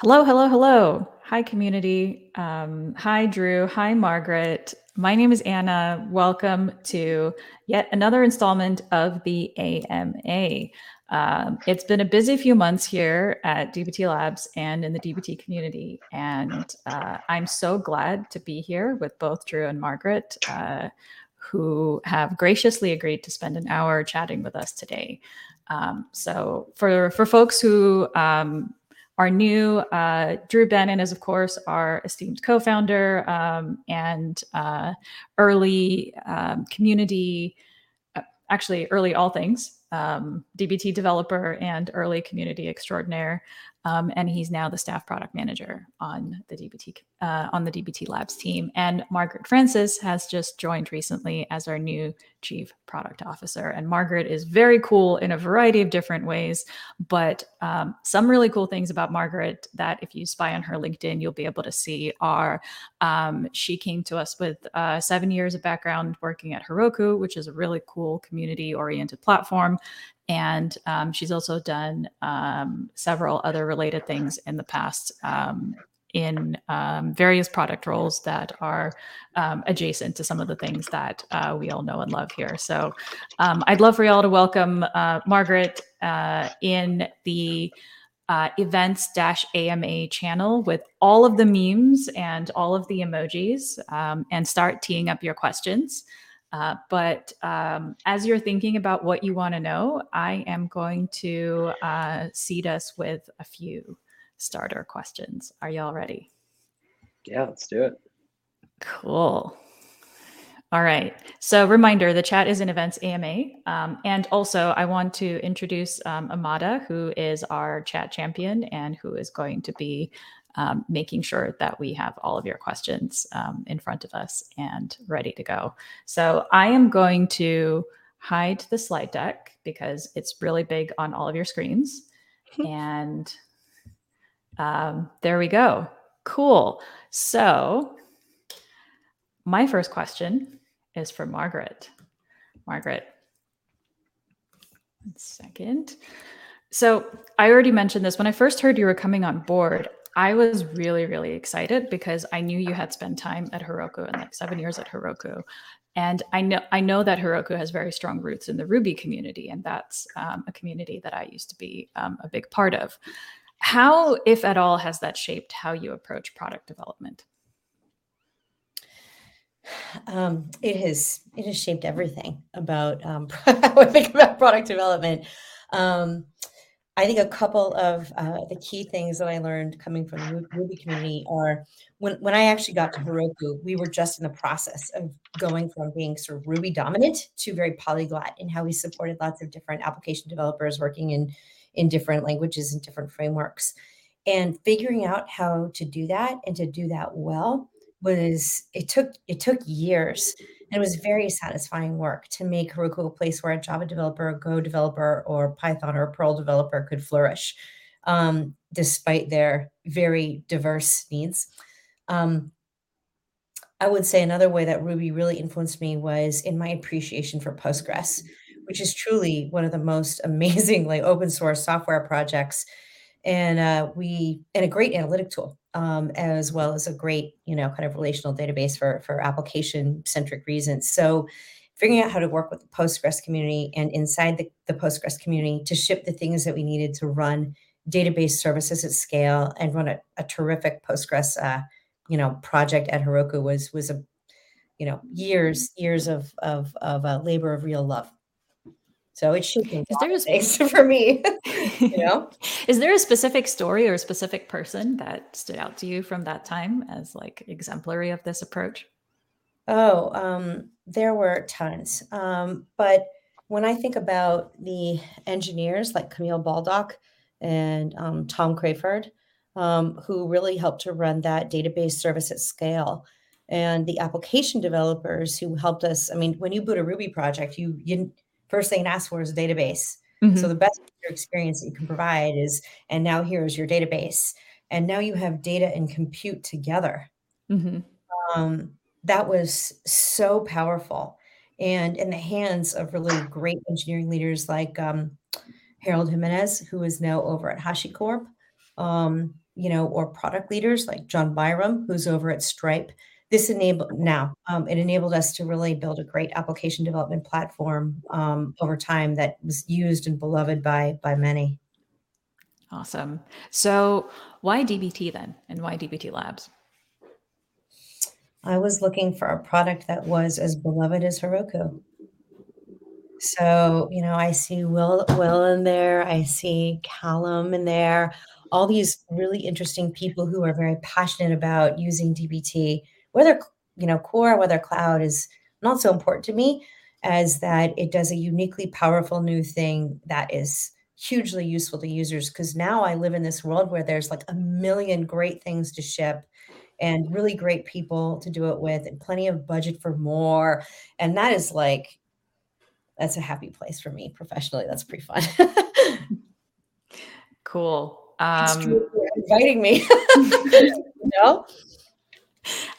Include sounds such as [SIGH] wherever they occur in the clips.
Hello, hello, hello. Hi, community. Um, hi, Drew. Hi, Margaret. My name is Anna. Welcome to yet another installment of the AMA. Um, it's been a busy few months here at DBT Labs and in the DBT community. And uh, I'm so glad to be here with both Drew and Margaret, uh, who have graciously agreed to spend an hour chatting with us today. Um, so, for, for folks who um, our new uh, Drew Banin is, of course, our esteemed co-founder um, and uh, early um, community, uh, actually early all things um, DBT developer and early community extraordinaire. Um, and he's now the staff product manager on the DBT uh, on the DBT Labs team. And Margaret Francis has just joined recently as our new chief product officer. And Margaret is very cool in a variety of different ways. But um, some really cool things about Margaret that, if you spy on her LinkedIn, you'll be able to see are um, she came to us with uh, seven years of background working at Heroku, which is a really cool community oriented platform. And um, she's also done um, several other related things in the past um, in um, various product roles that are um, adjacent to some of the things that uh, we all know and love here. So um, I'd love for y'all to welcome uh, Margaret uh, in the uh, events AMA channel with all of the memes and all of the emojis and start teeing up your questions. Uh, but um, as you're thinking about what you want to know, I am going to uh, seed us with a few starter questions. Are y'all ready? Yeah, let's do it. Cool. All right. So, reminder the chat is in events AMA. Um, and also, I want to introduce um, Amada, who is our chat champion and who is going to be um, making sure that we have all of your questions um, in front of us and ready to go. So I am going to hide the slide deck because it's really big on all of your screens. [LAUGHS] and um, there we go. Cool. So my first question is for Margaret. Margaret, one second. So I already mentioned this when I first heard you were coming on board. I was really, really excited because I knew you had spent time at Heroku and like seven years at Heroku. And I know I know that Heroku has very strong roots in the Ruby community, and that's um, a community that I used to be um, a big part of. How, if at all, has that shaped how you approach product development? Um, it has it has shaped everything about um, [LAUGHS] how I think about product development. Um, I think a couple of uh, the key things that I learned coming from the Ruby community are when, when I actually got to Heroku, we were just in the process of going from being sort of Ruby dominant to very polyglot in how we supported lots of different application developers working in, in different languages and different frameworks. And figuring out how to do that and to do that well was it took it took years and it was very satisfying work to make Heroku a place where a Java developer, a Go developer, or Python or Perl developer could flourish, um, despite their very diverse needs. Um, I would say another way that Ruby really influenced me was in my appreciation for Postgres, which is truly one of the most [LAUGHS] amazing like open source software projects, and uh, we and a great analytic tool um, as well as a great, you know, kind of relational database for, for application centric reasons. So figuring out how to work with the Postgres community and inside the, the Postgres community to ship the things that we needed to run database services at scale and run a, a terrific Postgres, uh, you know, project at Heroku was, was a, you know, years, years of, of, of uh, labor of real love. So it's shaping is there a, things [LAUGHS] for me. you know, [LAUGHS] is there a specific story or a specific person that stood out to you from that time as like exemplary of this approach? Oh, um, there were tons. Um, but when I think about the engineers like Camille Baldock and um, Tom Crayford, um, who really helped to run that database service at scale, and the application developers who helped us. I mean, when you boot a Ruby project, you you first thing it asks for is a database. Mm-hmm. So the best experience that you can provide is, and now here's your database. And now you have data and compute together. Mm-hmm. Um, that was so powerful. And in the hands of really great engineering leaders like um, Harold Jimenez, who is now over at HashiCorp, um, you know, or product leaders like John Byram, who's over at Stripe. This enabled now um, it enabled us to really build a great application development platform um, over time that was used and beloved by by many. Awesome. So why DBT then, and why DBT Labs? I was looking for a product that was as beloved as Heroku. So, you know, I see Will Will in there, I see Callum in there, all these really interesting people who are very passionate about using DBT, whether you know core, whether cloud is not so important to me as that it does a uniquely powerful new thing that is hugely useful to users. Because now I live in this world where there's like a million great things to ship and really great people to do it with and plenty of budget for more. And that is like that's a happy place for me professionally. That's pretty fun. [LAUGHS] Cool. Um inviting me. [LAUGHS] No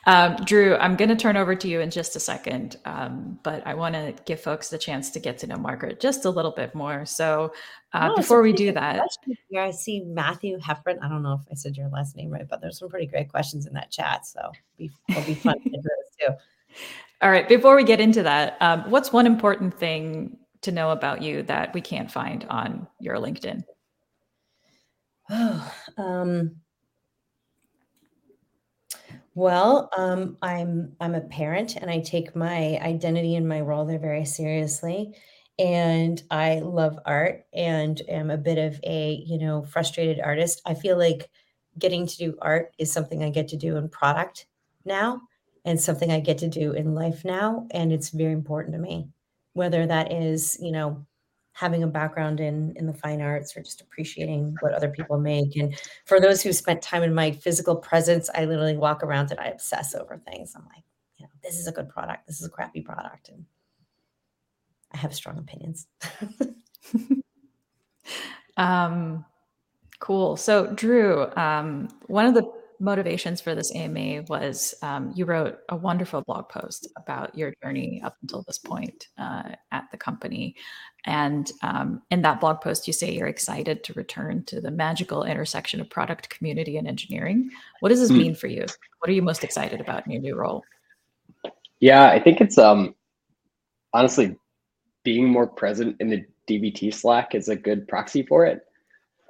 um, Drew, I'm going to turn over to you in just a second, um, but I want to give folks the chance to get to know Margaret just a little bit more. So uh, oh, before we do that, here I see Matthew Heffron. I don't know if I said your last name right, but there's some pretty great questions in that chat. So it'll be fun to address too. [LAUGHS] All right. Before we get into that, um, what's one important thing to know about you that we can't find on your LinkedIn? Oh, [SIGHS] um, well, um, I'm I'm a parent, and I take my identity and my role there very seriously. And I love art, and am a bit of a you know frustrated artist. I feel like getting to do art is something I get to do in product now, and something I get to do in life now, and it's very important to me. Whether that is you know having a background in in the fine arts or just appreciating what other people make. And for those who spent time in my physical presence i literally walk around and i obsess over things. I'm like you know this is a good product. This is a crappy product. And i have strong opinions. [LAUGHS] Um cool. So drew um one of the motivations for this AMA was um, you wrote a wonderful blog post about your journey up until this point uh, at the company. And um, in that blog post, you say you're excited to return to the magical intersection of product, community, and engineering. What does this mm. mean for you? What are you most excited about in your new role? Yeah, I think it's um, honestly being more present in the DBT Slack is a good proxy for it.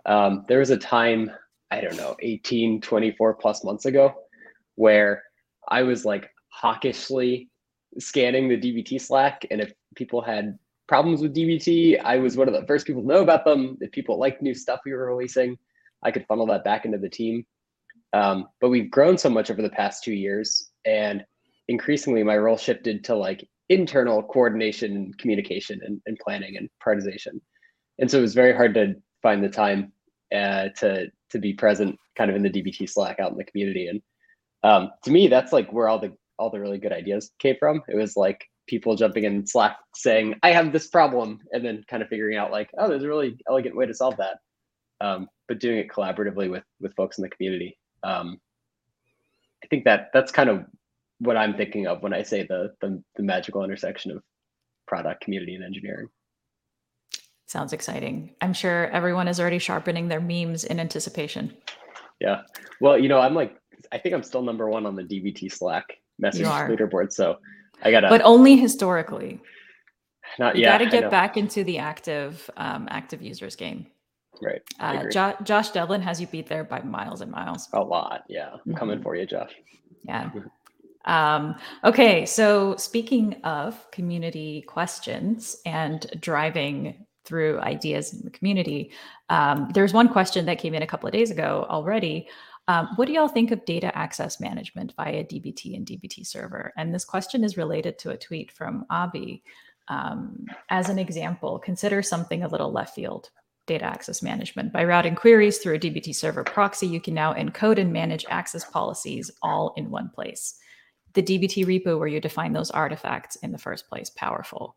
Um, there was a time I don't know, 18, 24 plus months ago, where I was like hawkishly scanning the DBT Slack. And if people had problems with DBT, I was one of the first people to know about them. If people liked new stuff we were releasing, I could funnel that back into the team. Um, but we've grown so much over the past two years. And increasingly, my role shifted to like internal coordination, communication, and, and planning and prioritization. And so it was very hard to find the time uh, to to be present kind of in the DBT Slack out in the community. And um, to me, that's like where all the all the really good ideas came from. It was like people jumping in Slack saying, "I have this problem," and then kind of figuring out like, "Oh, there's a really elegant way to solve that." Um, but doing it collaboratively with with folks in the community. Um, I think that that's kind of what I'm thinking of when I say the, the the magical intersection of product, community, and engineering. Sounds exciting. I'm sure everyone is already sharpening their memes in anticipation. Yeah. Well, you know, I'm like, I think I'm still number one on the DBT Slack message leaderboard. So I gotta. But only historically. Not you yet. Got to get back into the active, um, active users game. Right. Uh, jo- Josh Devlin has you beat there by miles and miles. A lot. Yeah. I'm mm-hmm. coming for you, Josh. Yeah. [LAUGHS] Um, okay, so speaking of community questions and driving through ideas in the community. Um, there's one question that came in a couple of days ago already. Um, what do y'all think of data access management via DBT and DBT server? And this question is related to a tweet from Abi. Um, as an example, consider something a little left field data access management. By routing queries through a DBT server proxy, you can now encode and manage access policies all in one place. The DBT repo where you define those artifacts in the first place, powerful.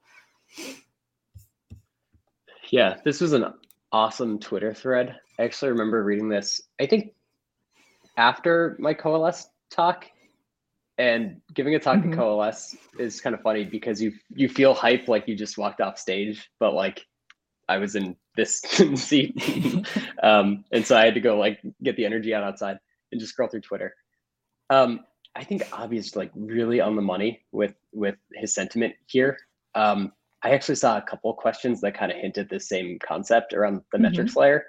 Yeah, this was an awesome Twitter thread. I actually remember reading this, I think after my Coalesce talk. And giving a talk mm-hmm. to Coalesce is kind of funny because you you feel hype like you just walked off stage, but like I was in this [LAUGHS] seat. [LAUGHS] um, and so I had to go like get the energy out outside and just scroll through Twitter. Um, I think Avi is like really on the money with with his sentiment here. Um, I actually saw a couple questions that kind of hinted the same concept around the mm-hmm. metrics layer,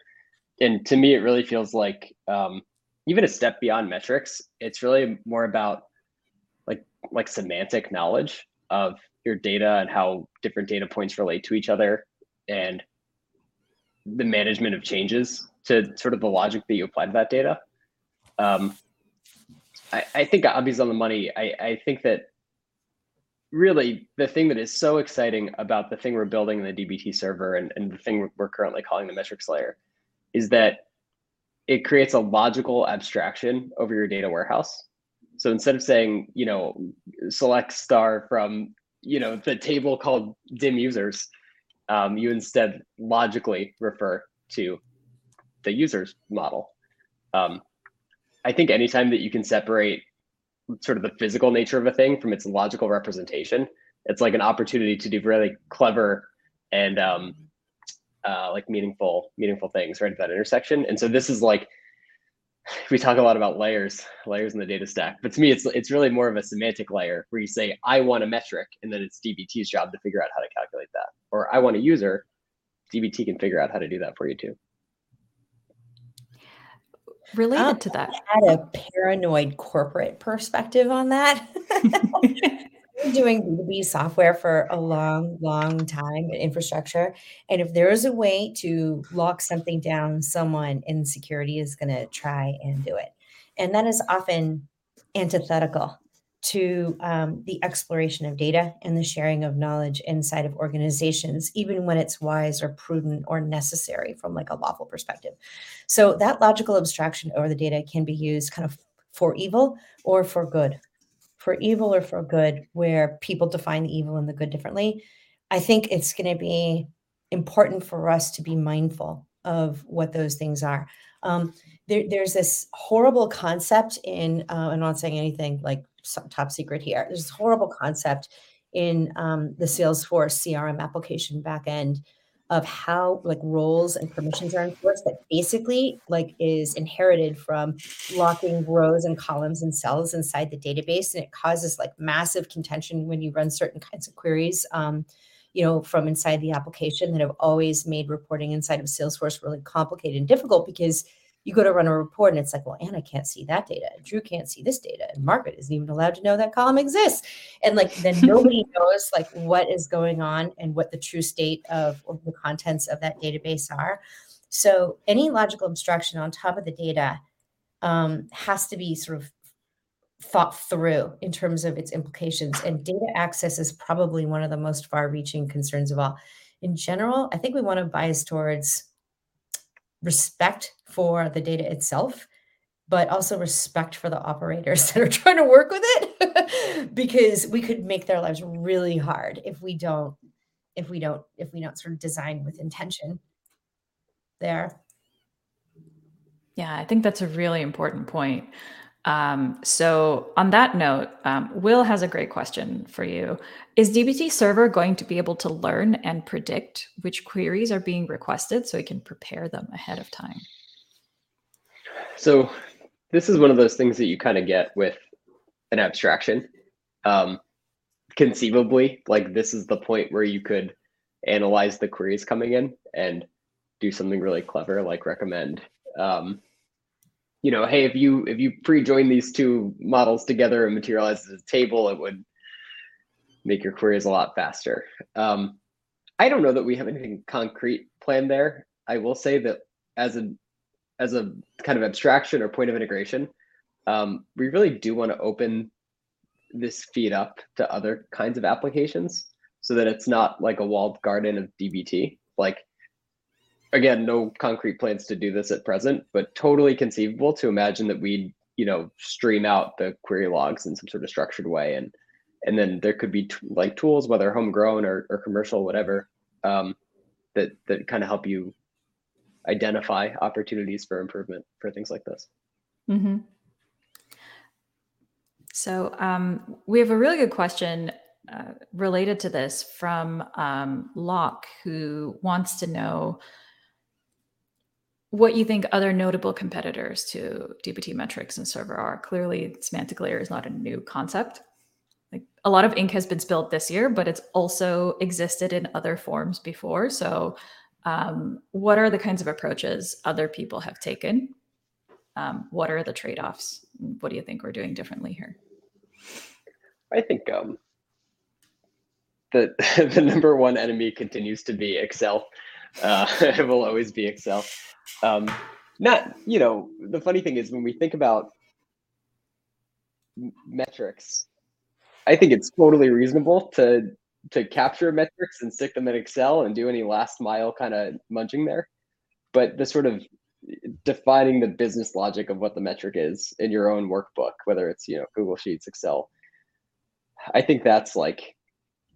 and to me, it really feels like um, even a step beyond metrics. It's really more about like like semantic knowledge of your data and how different data points relate to each other, and the management of changes to sort of the logic that you apply to that data. Um, I, I think Avi's on the money. I, I think that really the thing that is so exciting about the thing we're building in the DBT server and, and the thing we're currently calling the metrics layer is that it creates a logical abstraction over your data warehouse. So instead of saying, you know, select star from, you know, the table called dim users, um, you instead logically refer to the user's model. Um, I think anytime that you can separate sort of the physical nature of a thing from its logical representation, it's like an opportunity to do really clever and um, uh, like meaningful, meaningful things right at that intersection. And so this is like we talk a lot about layers, layers in the data stack. But to me, it's it's really more of a semantic layer where you say, I want a metric, and then it's DBT's job to figure out how to calculate that. Or I want a user, DBT can figure out how to do that for you too related um, to that. I had a paranoid corporate perspective on that. [LAUGHS] doing B2B software for a long, long time in infrastructure. And if there is a way to lock something down, someone in security is going to try and do it. And that is often antithetical to um, the exploration of data and the sharing of knowledge inside of organizations even when it's wise or prudent or necessary from like a lawful perspective. So that logical abstraction over the data can be used kind of for evil or for good. For evil or for good where people define the evil and the good differently. I think it's going to be important for us to be mindful of what those things are. Um, there, there's this horrible concept in uh, i'm not saying anything like top secret here. There's this horrible concept in um, the Salesforce CRM application backend of how like roles and permissions are enforced that basically like is inherited from locking rows and columns and cells inside the database and it causes like massive contention when you run certain kinds of queries um, you know from inside the application that have always made reporting inside of salesforce really complicated and difficult because you go to run a report and it's like, well, Anna can't see that data. And Drew can't see this data. And Margaret isn't even allowed to know that column exists. And like then [LAUGHS] nobody knows like what is going on and what the true state of, of the contents of that database are. So any logical abstraction on top of the data um, has to be sort of thought through in terms of its implications. And data access is probably one of the most far reaching concerns of all. In general, I think we want to bias towards respect for the data itself but also respect for the operators [LAUGHS] that are trying to work with it [LAUGHS] because we could make their lives really hard if we don't if we don't if we don't sort of design with intention there. Yeah i think that's a really important point um, so, on that note, um, Will has a great question for you. Is DBT Server going to be able to learn and predict which queries are being requested so it can prepare them ahead of time? So, this is one of those things that you kind of get with an abstraction. Um, conceivably, like this is the point where you could analyze the queries coming in and do something really clever, like recommend um, you know, hey, if you if you pre-join these two models together and materialize as a table, it would make your queries a lot faster. Um, I don't know that we have anything concrete planned there. I will say that as a as a kind of abstraction or point of integration, um, we really do want to open this feed up to other kinds of applications so that it's not like a walled garden of DBT. Like again, no concrete plans to do this at present, but totally conceivable to imagine that we'd, you know, stream out the query logs in some sort of structured way. And, and then there could be t- like tools, whether homegrown or, or commercial, whatever, um, that, that kind of help you identify opportunities for improvement for things like this. Mm-hmm. So um, we have a really good question uh, related to this from um, Locke, who wants to know what you think other notable competitors to DBT metrics and server are. Clearly, semantic layer is not a new concept. Like a lot of ink has been spilled this year, but it's also existed in other forms before. So, um, what are the kinds of approaches other people have taken? Um, what are the trade offs? What do you think we're doing differently here? I think um, the [LAUGHS] the number one enemy continues to be Excel. Uh, [LAUGHS] it will always be Excel. Um, not, you know, the funny thing is when we think about metrics, I think it's totally reasonable to to capture metrics and stick them in Excel and do any last mile kind of munching there. But the sort of defining the business logic of what the metric is in your own workbook, whether it's you know Google Sheets, Excel, I think that's like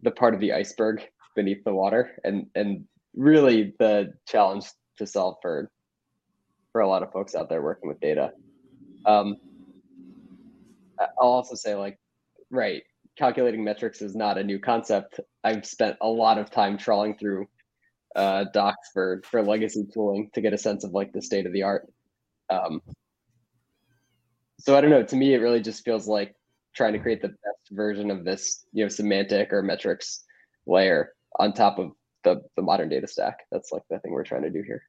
the part of the iceberg beneath the water, and and really the challenge to solve for for a lot of folks out there working with data. Um, I'll also say like, right, calculating metrics is not a new concept. I've spent a lot of time trawling through uh, docs for for legacy tooling to get a sense of like the state of the art. Um, so I don't know. To me, it really just feels like trying to create the best version of this, you know, semantic or metrics layer on top of the the modern data stack. That's like the thing we're trying to do here.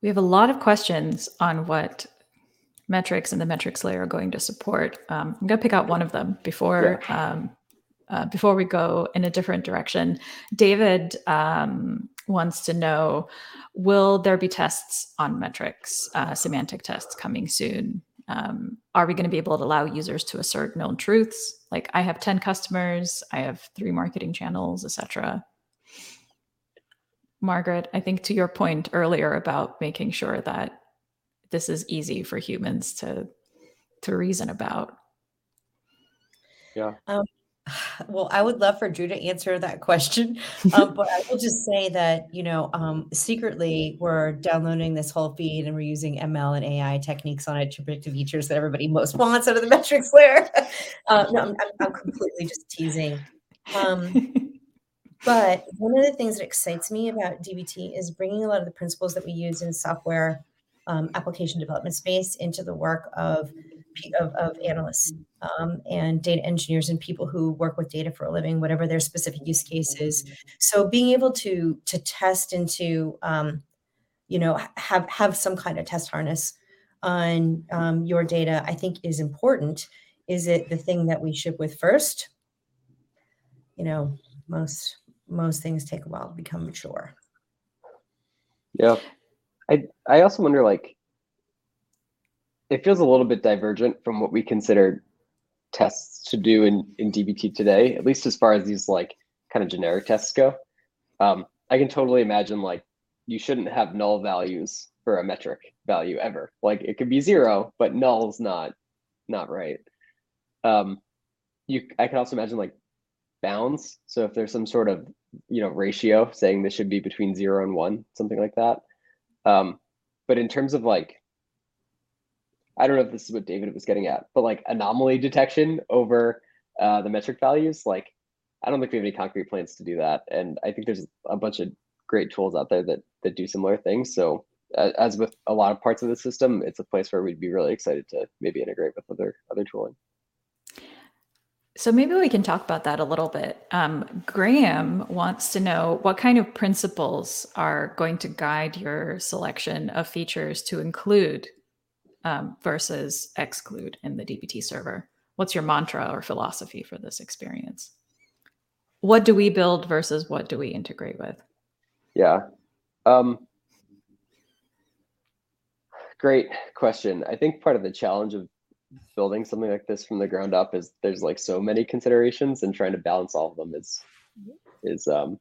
We have a lot of questions on what metrics and the metrics layer are going to support. Um, I'm going to pick out one of them before yeah. um, uh, before we go in a different direction. David um, wants to know: Will there be tests on metrics, uh, semantic tests coming soon? Um, are we going to be able to allow users to assert known truths? Like, I have ten customers, I have three marketing channels, etc. Margaret, I think to your point earlier about making sure that this is easy for humans to to reason about. Yeah. Um, well, I would love for Drew to answer that question, um, but I will just say that you know, um, secretly we're downloading this whole feed and we're using ML and AI techniques on it to predict the features that everybody most wants out of the metrics layer. [LAUGHS] uh, no, I'm, I'm, completely just teasing. Um, but one of the things that excites me about DBT is bringing a lot of the principles that we use in software um, application development space into the work of of, of analysts um, and data engineers and people who work with data for a living, whatever their specific use case is. So being able to to test into, um, you know, have have some kind of test harness on um, your data, I think is important. Is it the thing that we ship with first? You know, most most things take a while to become mature. Yeah. I I also wonder like it feels a little bit divergent from what we consider tests to do in, in DBT today, at least as far as these like kind of generic tests go. Um, I can totally imagine like you shouldn't have null values for a metric value ever. Like it could be zero, but null's not not right. Um, you I can also imagine like bounds. So if there's some sort of you know ratio saying this should be between zero and one, something like that. Um, but in terms of like, I don't know if this is what David was getting at, but like anomaly detection over uh, the metric values, like I don't think we have any concrete plans to do that. And I think there's a bunch of great tools out there that that do similar things. So uh, as with a lot of parts of the system, it's a place where we'd be really excited to maybe integrate with other other tooling. So maybe we can talk about that a little bit. Um, Graham wants to know what kind of principles are going to guide your selection of features to include um, versus exclude in the DBT server. What's your mantra or philosophy for this experience? What do we build versus what do we integrate with? Yeah. Um, great question. I think part of the challenge of building something like this from the ground up is there's like so many considerations and trying to balance all of them is is um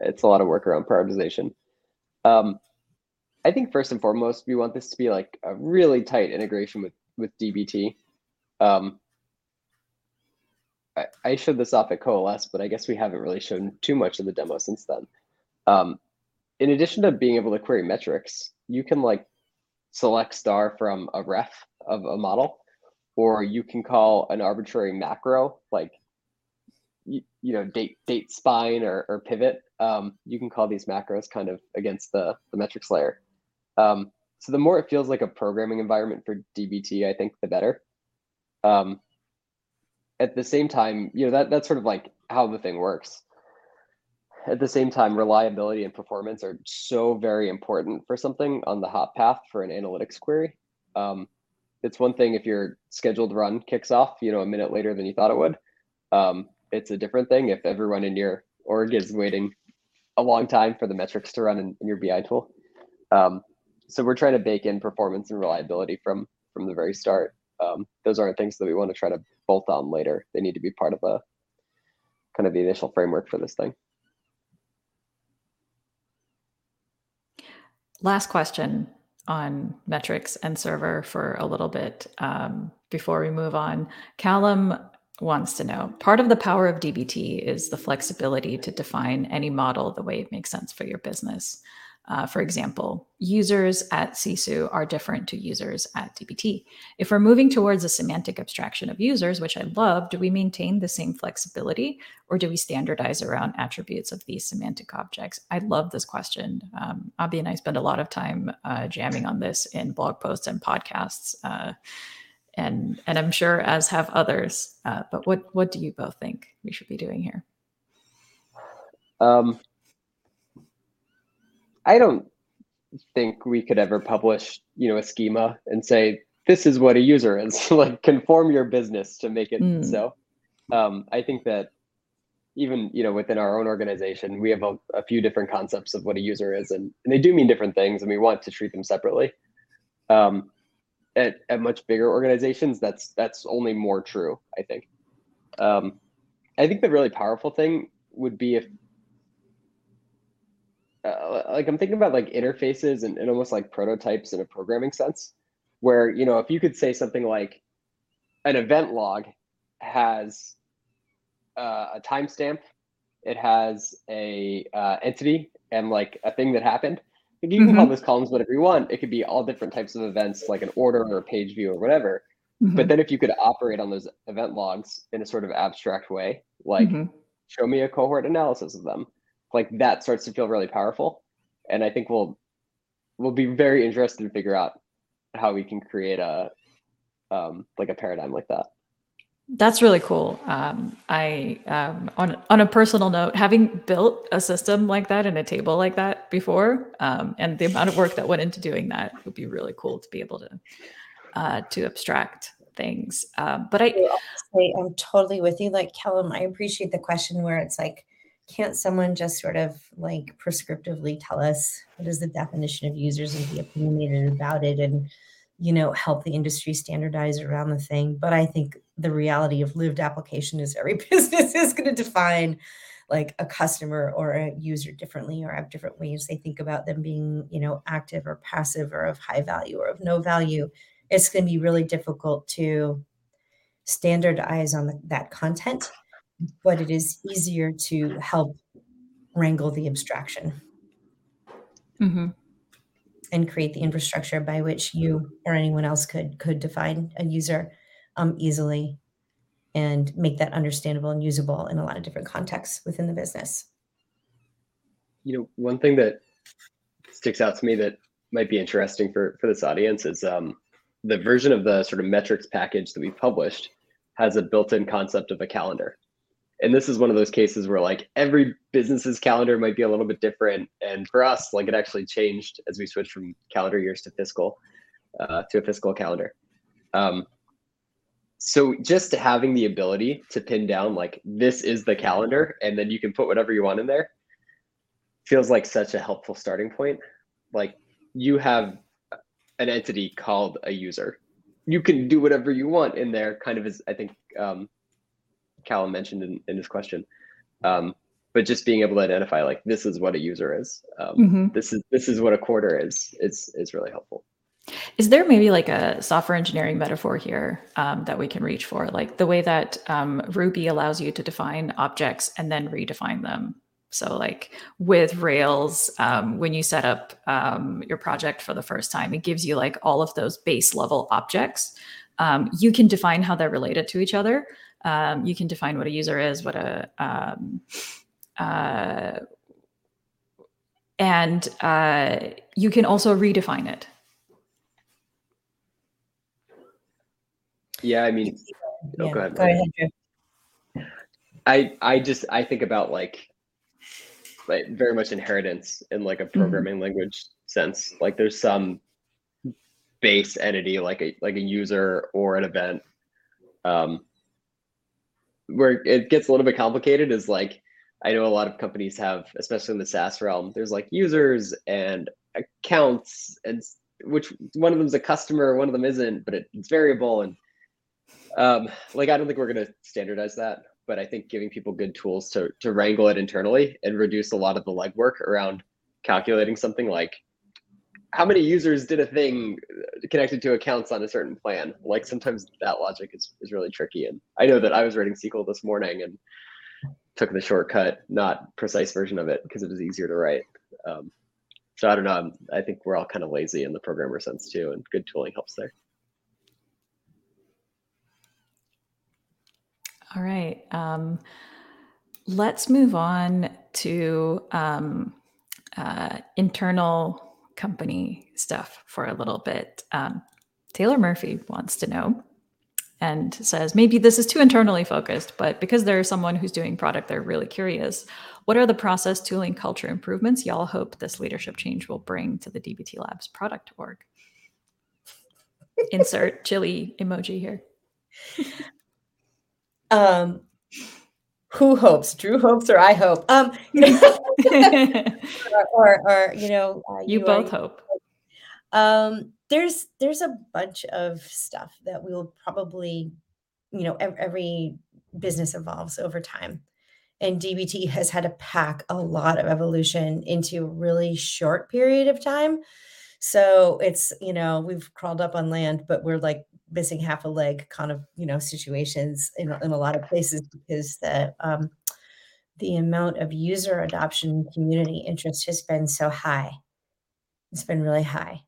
it's a lot of work around prioritization um i think first and foremost we want this to be like a really tight integration with with dbt um I, I showed this off at coalesce but i guess we haven't really shown too much of the demo since then. Um in addition to being able to query metrics you can like select star from a ref of a model, or you can call an arbitrary macro, like you, you know date date spine or, or pivot. Um, you can call these macros kind of against the, the metrics layer um, so the more it feels like a programming environment for dbt i think the better um, at the same time you know that that's sort of like how the thing works at the same time reliability and performance are so very important for something on the hot path for an analytics query um, it's one thing if your scheduled run kicks off, you know, a minute later than you thought it would. Um, it's a different thing if everyone in your org is waiting a long time for the metrics to run in, in your BI tool. Um, so we're trying to bake in performance and reliability from from the very start. Um, those aren't things that we want to try to bolt on later. They need to be part of the kind of the initial framework for this thing. Last question on metrics and server for a little bit um, before we move on. Callum wants to know part of the power of DBT is the flexibility to define any model the way it makes sense for your business. Uh, for example, users at CSU are different to users at DBT. If we're moving towards a semantic abstraction of users, which I love, do we maintain the same flexibility or do we standardize around attributes of these semantic objects? I love this question. Um, and I spend a lot of time uh, jamming on this in blog posts and podcasts. Uh, and, and I'm sure as have others. Uh, but what, what do you both think we should be doing here? Um, I don't think we could ever publish, you know, a schema and say this is what a user is. [LAUGHS] like conform your business to make it mm. so. Um, I think that even you know within our own organization, we have a, a few different concepts of what a user is, and, and they do mean different things, and we want to treat them separately. Um, at, at much bigger organizations, that's that's only more true. I think. Um, I think the really powerful thing would be if uh, like I'm thinking about like interfaces and, and almost like prototypes in a programming sense, where you know if you could say something like an event log has uh, a timestamp, it has a uh, entity and like a thing that happened. You can mm-hmm. call this columns whatever you want. It could be all different types of events, like an order or a page view or whatever. Mm-hmm. But then if you could operate on those event logs in a sort of abstract way, like mm-hmm. show me a cohort analysis of them, like that starts to feel really powerful. And I think we'll we'll be very interested to figure out how we can create a um, like a paradigm like that. That's really cool. Um, I um, on on a personal note, having built a system like that and a table like that before, um, and the amount of work that went into doing that would be really cool to be able to uh, to abstract things. Um, but I, I'm totally with you. Like Callum, I appreciate the question where it's like, can't someone just sort of like prescriptively tell us what is the definition of users and be opinionated about it and you know help the industry standardize around the thing? But i think the reality of lived application is every [LAUGHS] business is going to define like a customer or a user differently or have different ways they think about them being you know active or passive or of high value or of no value. It's going to be really difficult to standardize on the, that content but it is easier to help wrangle the abstraction mm-hmm. and create the infrastructure by which you or anyone else could could define a user um, easily and make that understandable and usable in a lot of different contexts within the business. You know, one thing that sticks out to me that might be interesting for for this audience is um, the version of the sort of metrics package that we published has a built-in concept of a calendar and this is one of those cases where like every business's calendar might be a little bit different. And for us like it actually changed as we switched from calendar years to fiscal uh, to a fiscal calendar. Um, so just having the ability to pin down like this is the calendar and then you can put whatever you want in there feels like such a helpful starting point. Like you have an entity called a user. You can do whatever you want in there kind of as i think um, Callum mentioned in, in his question. Um, but just being able to identify like this is what a user is, um, mm-hmm. this is this is what a quarter is, is is really helpful. Is there maybe like a software engineering metaphor here um, that we can reach for, like the way that um, Ruby allows you to define objects and then redefine them? So, like with Rails, um, when you set up um, your project for the first time, it gives you like all of those base level objects. Um, you can define how they're related to each other, Um, you can define what a user is, what a um, uh, and uh, you can also redefine it. Yeah, I mean, oh, Yeah, go ahead. Go ahead. Drew. I I just I think about like like very much inheritance in like a programming language sense. Like there's some base entity like a like a user or an event. Um where it gets a little bit complicated is like I know a lot of companies have, especially in the SaaS realm, there's like users and accounts and which one of them's a customer, one of them isn't, but it, it's variable and um, like I don't think we're going to standardize that, but I think giving people good tools to to wrangle it internally and reduce a lot of the legwork around calculating something like how many users did a thing connected to accounts on a certain plan. Like sometimes that logic is is really tricky, and I know that I was writing SQL this morning and took the shortcut, not precise version of it because it was easier to write. Um, so I don't know. I'm, I think we're all kind of lazy in the programmer sense too, and good tooling helps there. All right. Um, let's move on to um, uh, internal company stuff for a little bit. Um, Taylor Murphy wants to know and says maybe this is too internally focused, but because there's someone who's doing product, they're really curious. What are the process, tooling, culture improvements y'all hope this leadership change will bring to the DBT Labs product org? Insert chili emoji here. [LAUGHS] Um, who hopes? Drew hopes, or I hope? Um, [LAUGHS] or, or, or, you know, uh, you are- both hope. Um, there's there's a bunch of stuff that we will probably, you know, ev- every business evolves over time, and DBT has had to pack a lot of evolution into a really short period of time. So it's you know we've crawled up on land, but we're like missing half a leg, kind of you know situations in in a lot of places because the um, the amount of user adoption community interest has been so high. It's been really high.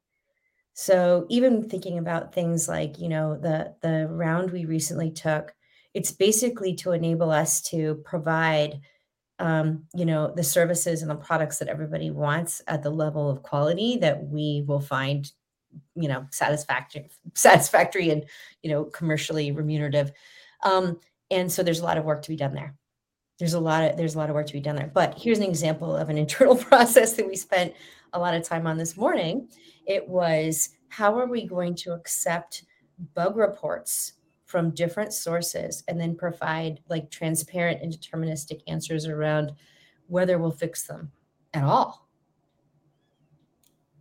So even thinking about things like, you know, the the round we recently took, it's basically to enable us to provide um, you know, the services and the products that everybody wants at the level of quality that we will find, you know, satisfactory, satisfactory and, you know, commercially remunerative. Um, and so there's a lot of work to be done there. There's a lot of there's a lot of work to be done there. But here's an example of an [LAUGHS] internal process that we spent a lot of time on this morning. It was how are we going to accept bug reports from different sources and then provide like transparent and deterministic answers around whether we'll fix them at all?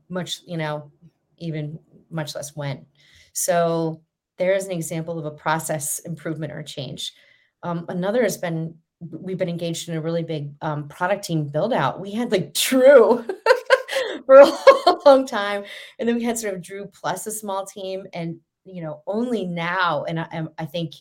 Much you know even much less when so there is an example of a process improvement or change um, another has been we've been engaged in a really big um, product team build out. We had like Drew [LAUGHS] for a long time, and then we had sort of Drew plus a small team, and you know only now, and I, I think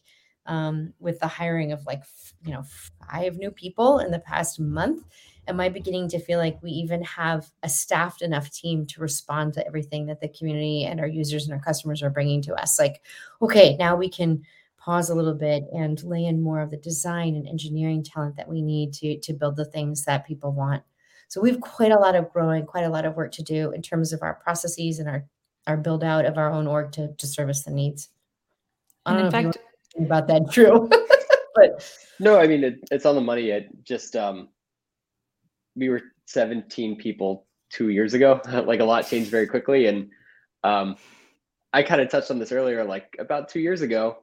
um, with the hiring of like you know five new people in the past month, am I beginning to feel like we even have a staffed enough team to respond to everything that the community and our users and our customers are bringing to us? Like, okay, now we can pause a little bit and lay in more of the design and engineering talent that we need to to build the things that people want. So we've quite a lot of growing, quite a lot of work to do in terms of our processes and our our build out of our own org to to service the needs. I And don't in know if you fact, want to about that, Drew. [LAUGHS] but No, I mean it, it's on the money. It just um, we were 17 people two years ago. [LAUGHS] like a lot changed very quickly, and um, I kind of touched on this earlier. Like about two years ago,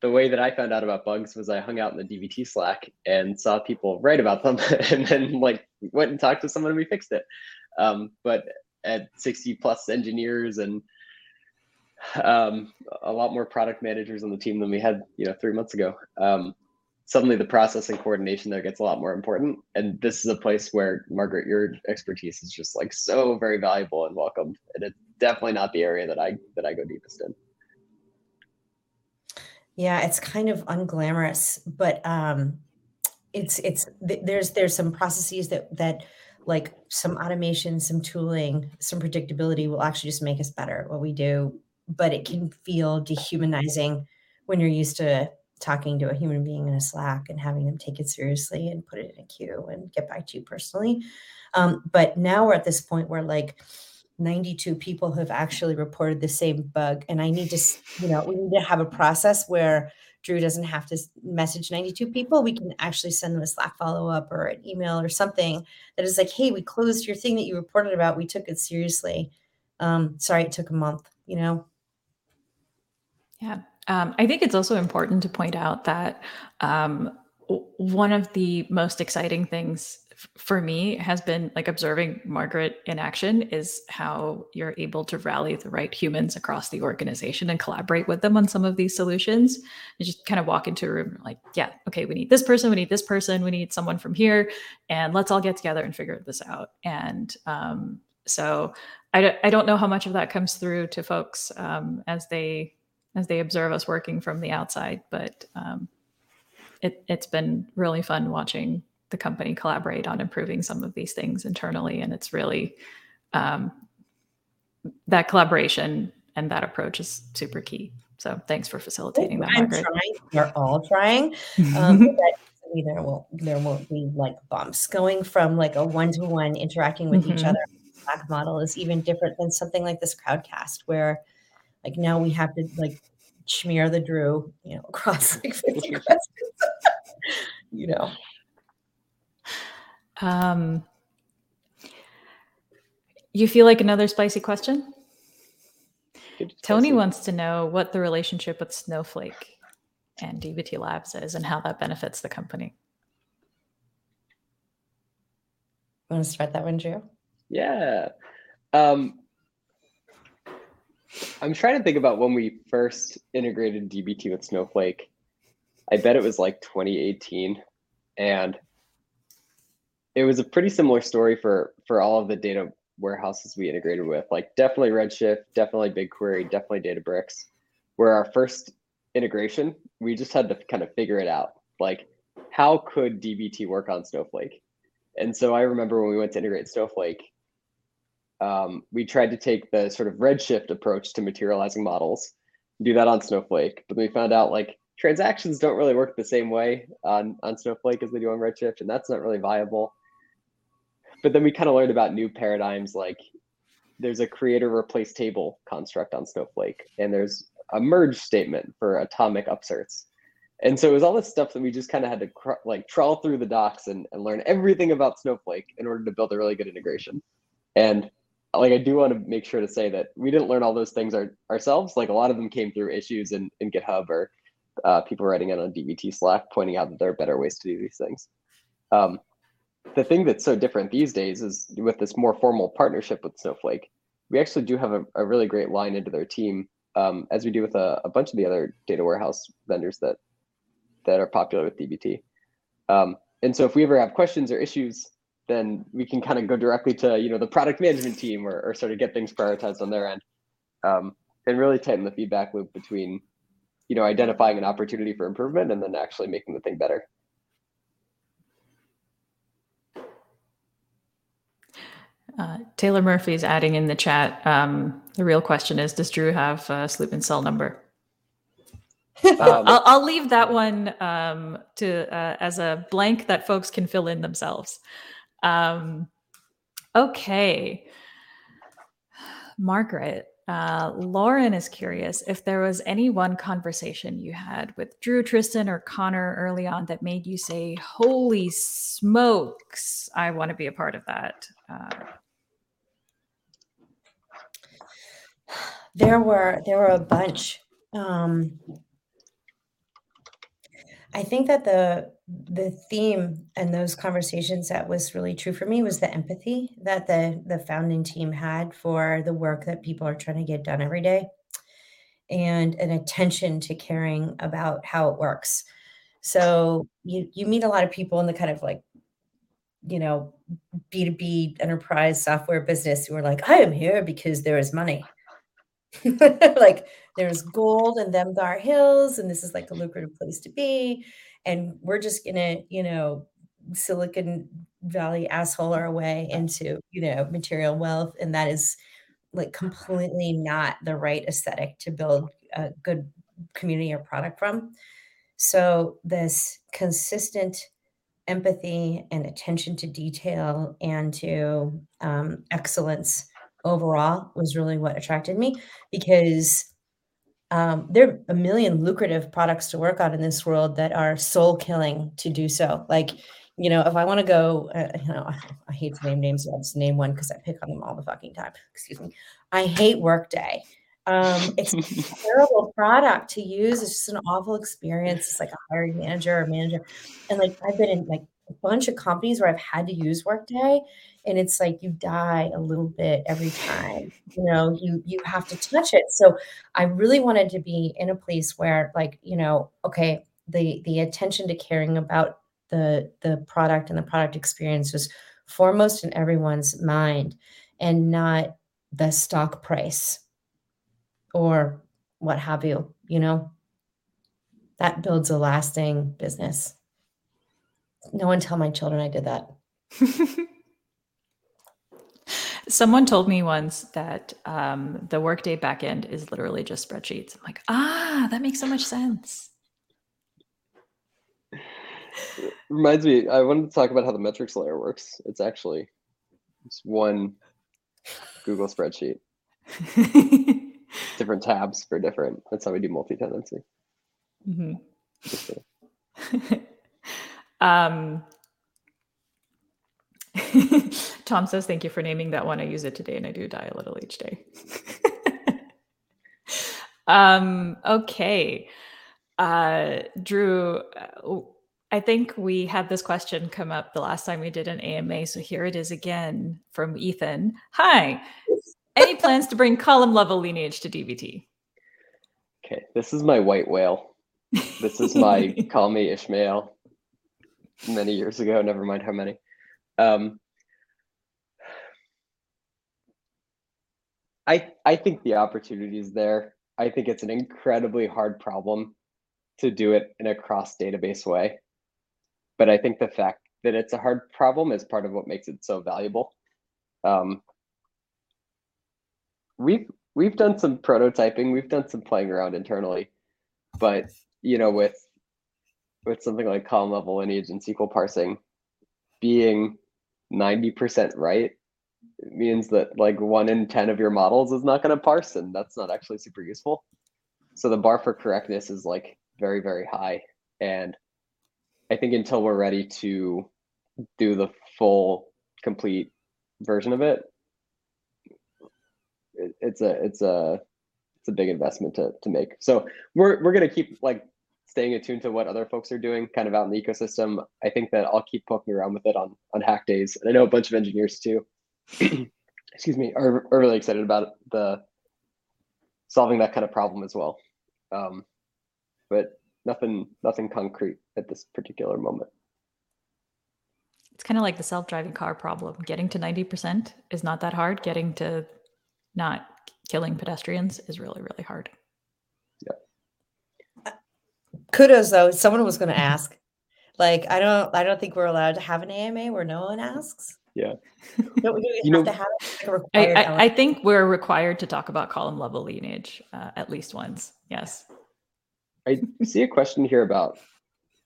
the way that I found out about bugs was I hung out in the DBT Slack and saw people write about them, [LAUGHS] and then like went and talked to someone and we fixed it. Um, but at 60 plus engineers and um, a lot more product managers on the team than we had, you know, three months ago. Um, suddenly, the process and coordination there gets a lot more important. And this is a place where Margaret, your expertise is just like so very valuable and welcomed. And it's definitely not the area that I that I go deepest in. Yeah, it's kind of unglamorous, but um, it's it's there's there's some processes that that like some automation, some tooling, some predictability will actually just make us better at what we do. But it can feel dehumanizing when you're used to talking to a human being in a Slack and having them take it seriously and put it in a queue and get back to you personally. Um, but now we're at this point where like 92 people have actually reported the same bug. And I need to, you know, we need to have a process where Drew doesn't have to message 92 people. We can actually send them a Slack follow up or an email or something that is like, hey, we closed your thing that you reported about. We took it seriously. Um, sorry, it took a month, you know? Yeah. Um, I think it's also important to point out that um, one of the most exciting things for me has been like observing Margaret in action is how you're able to rally the right humans across the organization and collaborate with them on some of these solutions. You just kind of walk into a room like, yeah, okay, we need this person, we need this person, we need someone from here, and let's all get together and figure this out. And um, so I don't, I don't know how much of that comes through to folks um, as they as they observe us working from the outside, but um, it, it's been really fun watching the company collaborate on improving some of these things internally. And it's really um, that collaboration and that approach is super key. So thanks for facilitating that. I'm Margaret. trying. We're all trying. [LAUGHS] Um, there won't there won't be like bumps going from like a one to one interacting with mm-hmm. each other. Slack model is even different than something like this crowdcast where like now we have to like smear the Drew, you know, [LAUGHS] across like [LAUGHS] 50 questions. [LAUGHS] you know. Um, you feel like another spicy question? Tony wants to know what the relationship with Snowflake and DBT Labs is and how that benefits the company. Want to start that one, Drew? Yeah. Um, I'm trying to think about when we first integrated DBT with Snowflake. I bet it was like 2018. And it was a pretty similar story for for all of the data warehouses we integrated with. Like definitely Redshift, definitely BigQuery, definitely Databricks. Where our first integration, we just had to kind of figure it out. Like, how could DBT work on Snowflake? And so I remember when we went to integrate Snowflake, um, we tried to take the sort of Redshift approach to materializing models, do that on Snowflake. But we found out like transactions don't really work the same way on, on Snowflake as they do on Redshift, and that's not really viable but then we kind of learned about new paradigms like there's a create or replace table construct on Snowflake, and there's a merge statement for atomic upserts. And so it was all this stuff that we just kind of had to cr- like trawl through the docs and, and learn everything about Snowflake in order to build a really good integration. And like I do want to make sure to say that we didn't learn all those things our, ourselves. Like a lot of them came through issues in, in GitHub or uh, people writing it on DBT Slack, pointing out that there are better ways to do these things. Um, the thing that's so different these days is with this more formal partnership with Snowflake, we actually do have a, a really great line into their team, um, as we do with a, a, bunch of the other data warehouse vendors that that are popular with DBT. Um, and so if we ever have questions or issues, then we can kind of go directly to you know the product management team or, or sort of get things prioritized on their end, um, and really tighten the feedback loop between you know identifying an opportunity for improvement and then actually making the thing better. Uh, Taylor Murphy is adding in the chat. Um, the real question is, does Drew have a sleep and cell number? [LAUGHS] Uh, I'll, I'll, leave that one um, to uh, as a blank that folks can fill in themselves. Um, okay, Margaret. Uh, Lauren is curious if there was any one conversation you had with Drew, Tristan, or Connor early on that made you say, "Holy smokes, I want to be a part of that." Uh, There were there were a bunch. Um, I think that the the theme and those conversations that was really true for me was the empathy that the the founding team had for the work that people are trying to get done every day and an attention to caring about how it works. So you you meet a lot of people in the kind of like you know B2B enterprise software business who are like, I am here because there is money. [LAUGHS] like there's gold and Themgar Hills, and this is like a lucrative place to be. And we're just gonna, you know, Silicon Valley asshole our way into, you know, material wealth. And that is like completely not the right aesthetic to build a good community or product from. So this consistent empathy and attention to detail and to um, excellence overall was really what attracted me because um, there are a million lucrative products to work on in this world that are soul killing to do so. Like, you know, if I want to go, uh, you know, I, I, hate to name names, so I'll just name one because I pick on them all the fucking time. Excuse me. I hate Workday. Um, it's a [LAUGHS] terrible product to use. It's just an awful experience. It's like a hiring manager or manager. And like I've been in like a bunch of companies where I've had to use Workday and it's like you die a little bit every time you know you you have to touch it. So i really wanted to be in a place where like you know okay the the attention to caring about the the product and the product experience was foremost in everyone's mind and not the stock price or what have you you know? That builds a lasting business. No one tell my children i did that [LAUGHS] Someone told me once that um, the Workday backend is literally just spreadsheets. I'm like, ah, that makes so much sense. Reminds me, I wanted to talk about how the metrics layer works. It's actually it's one Google spreadsheet, [LAUGHS] different tabs for different. That's how we do multi-tenancy. Mm-hmm. [LAUGHS] um, [LAUGHS] Tom says, Thank you for naming that one. I use it today and I do die a little each day. [LAUGHS] um, okay. Uh, Drew, uh, I think we had this question come up the last time we did an AMA. So here it is again from Ethan. Hi. Any plans to bring column level lineage to DBT? Okay. This is my white whale. This is my [LAUGHS] call me Ishmael many years ago. Never mind how many. Um, I I think the opportunity is there. I think it's an incredibly hard problem to do it in a cross database way. But I think the fact that it's a hard problem is part of what makes it so valuable. Um, we've we've done some prototyping, we've done some playing around internally, but you know, with with something like column level lineage and SQL parsing being 90% right means that like one in 10 of your models is not going to parse and that's not actually super useful. So the bar for correctness is like very, very high. And I think until we're ready to do the full complete version of it, it it's a, it's a, it's a big investment to, to make. So we're, we're going to keep like staying attuned to what other folks are doing kind of out in the ecosystem. I think that I'll keep poking around with it on on hack days. And I know a bunch of engineers too. [CLEARS THROAT] excuse me, are, are really excited about the solving that kind of problem as well. Um, but nothing nothing concrete at this particular moment. It's kind of like the self-driving car problem. Getting to 90% is not that hard. Getting to not killing pedestrians is really, really hard kudos though. Someone was going to ask. Like I don't, I don't think we're allowed to have an AMA where no one asks. Yeah. Don't we [LAUGHS] you have know, to have like I, I, I, think we're required to talk about column level lineage uh, at least once. Yes. I see a question here about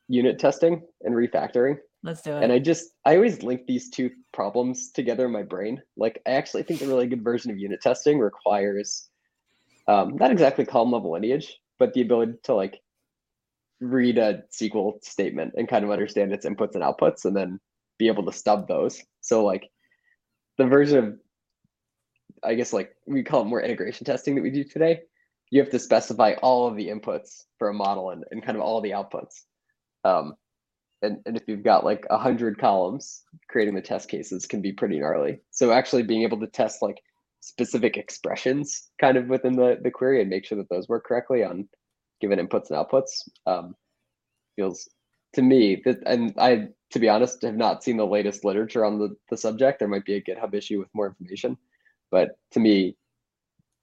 unit testing and refactoring. Let's do it. And I just, I always link these two problems together in my brain. Like, I actually think the really good version of unit testing requires um, not exactly column level lineage, but the ability to like read a SQL statement and kind of understand its inputs and outputs and then be able to stub those. So like the version of I guess like we call it more integration testing that we do today, you have to specify all of the inputs for a model and, and kind of all the outputs. Um, and, and if you've got like a hundred columns, creating the test cases can be pretty gnarly. So actually being able to test like specific expressions kind of within the, the query and make sure that those work correctly on given inputs and outputs um, feels to me that and i to be honest have not seen the latest literature on the, the subject. There might be a github issue with more information but to me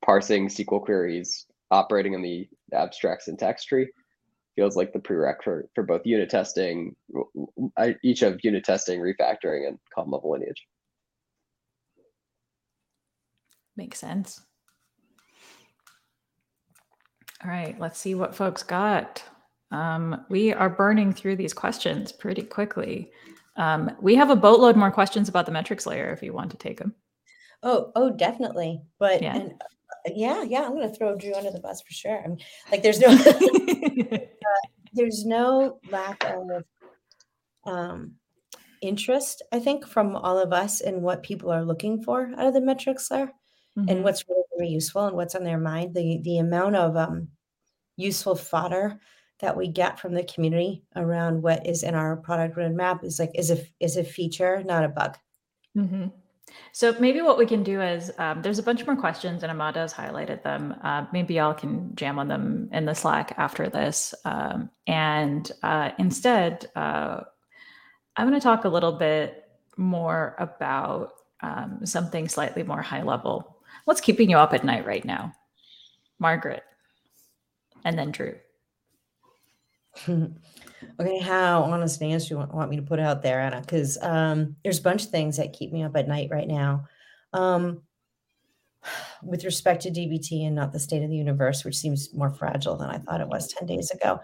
parsing sql queries operating in the abstract syntax tree feels like the prerequisite for both unit testing each of unit testing refactoring and column level lineage. Makes sense all right, let's see what folks got. Um, we are burning through these questions pretty quickly. Um, we have a boatload more questions about the metrics layer if you want to take them. Oh, oh, definitely. But Yeah. and uh, yeah, yeah, I'm gonna throw Drew under the bus for sure. I mean, like there's no [LAUGHS] there's no lack of um interest, I think, from all of us in what people are looking for out of the metrics layer and Mhm. what's really very useful and what's on their mind. The the amount of um useful fodder that we get from the community around what is in our product roadmap is like is a is a feature, not a bug. Mhm. So maybe what we can do is um, there's a bunch more questions, and Amada has highlighted them. Uh, maybe y'all can jam on them in the Slack after this. Um, and uh, instead, uh, I'm going to talk a little bit more about um, something slightly more high level. What's keeping you up at night right now, Margaret, and then Drew? [LAUGHS] okay, how honest an answer you want, me to put out there, Anna? Because um, there's a bunch of things that keep me up at night right now. Um, with respect to DBT and not the state of the universe, which seems more fragile than I thought it was 10 days ago.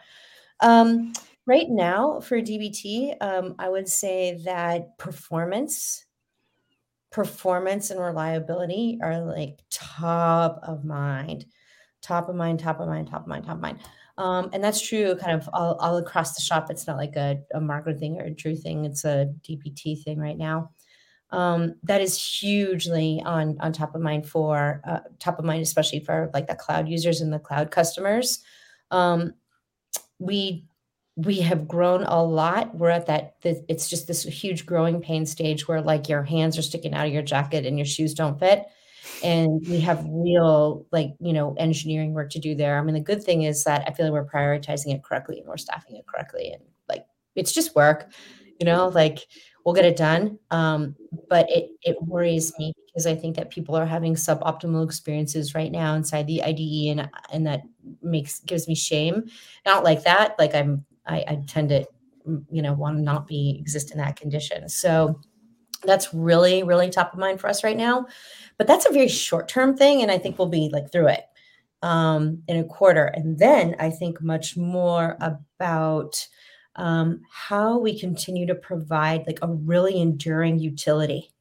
Um, right now, for DBT, um, I would say that performance, performance and reliability are like top of mind, top of mind, top of mind, top of mind, top of mind. Um, and that's true kind of all, all across the shop. It's not like a, a Margaret thing or a Drew thing. It's a DBT thing right now. Um, that is hugely on on top of mind for uh, top of mind, especially for like the cloud users and the cloud customers. Um, we we have grown a lot. We're at that. It's just this huge growing pain stage where like your hands are sticking out of your jacket and your shoes don't fit. And we have real like you know engineering work to do there. I mean the good thing is that i feel like we're prioritizing it correctly and we're staffing it correctly. And like it's just work you know like we'll get it done. Um, but it it worries me because i think that people are having suboptimal experiences right now inside the ide and and that makes gives me shame. I don't like that. Like i'm i, I tend to mm, you know want to not be exist in that condition. So that's really really top of mind for us right now. But that's a very short term thing and i think we'll be like through it um, in a quarter. And then i think much more about um, how we continue to provide like a really enduring utility.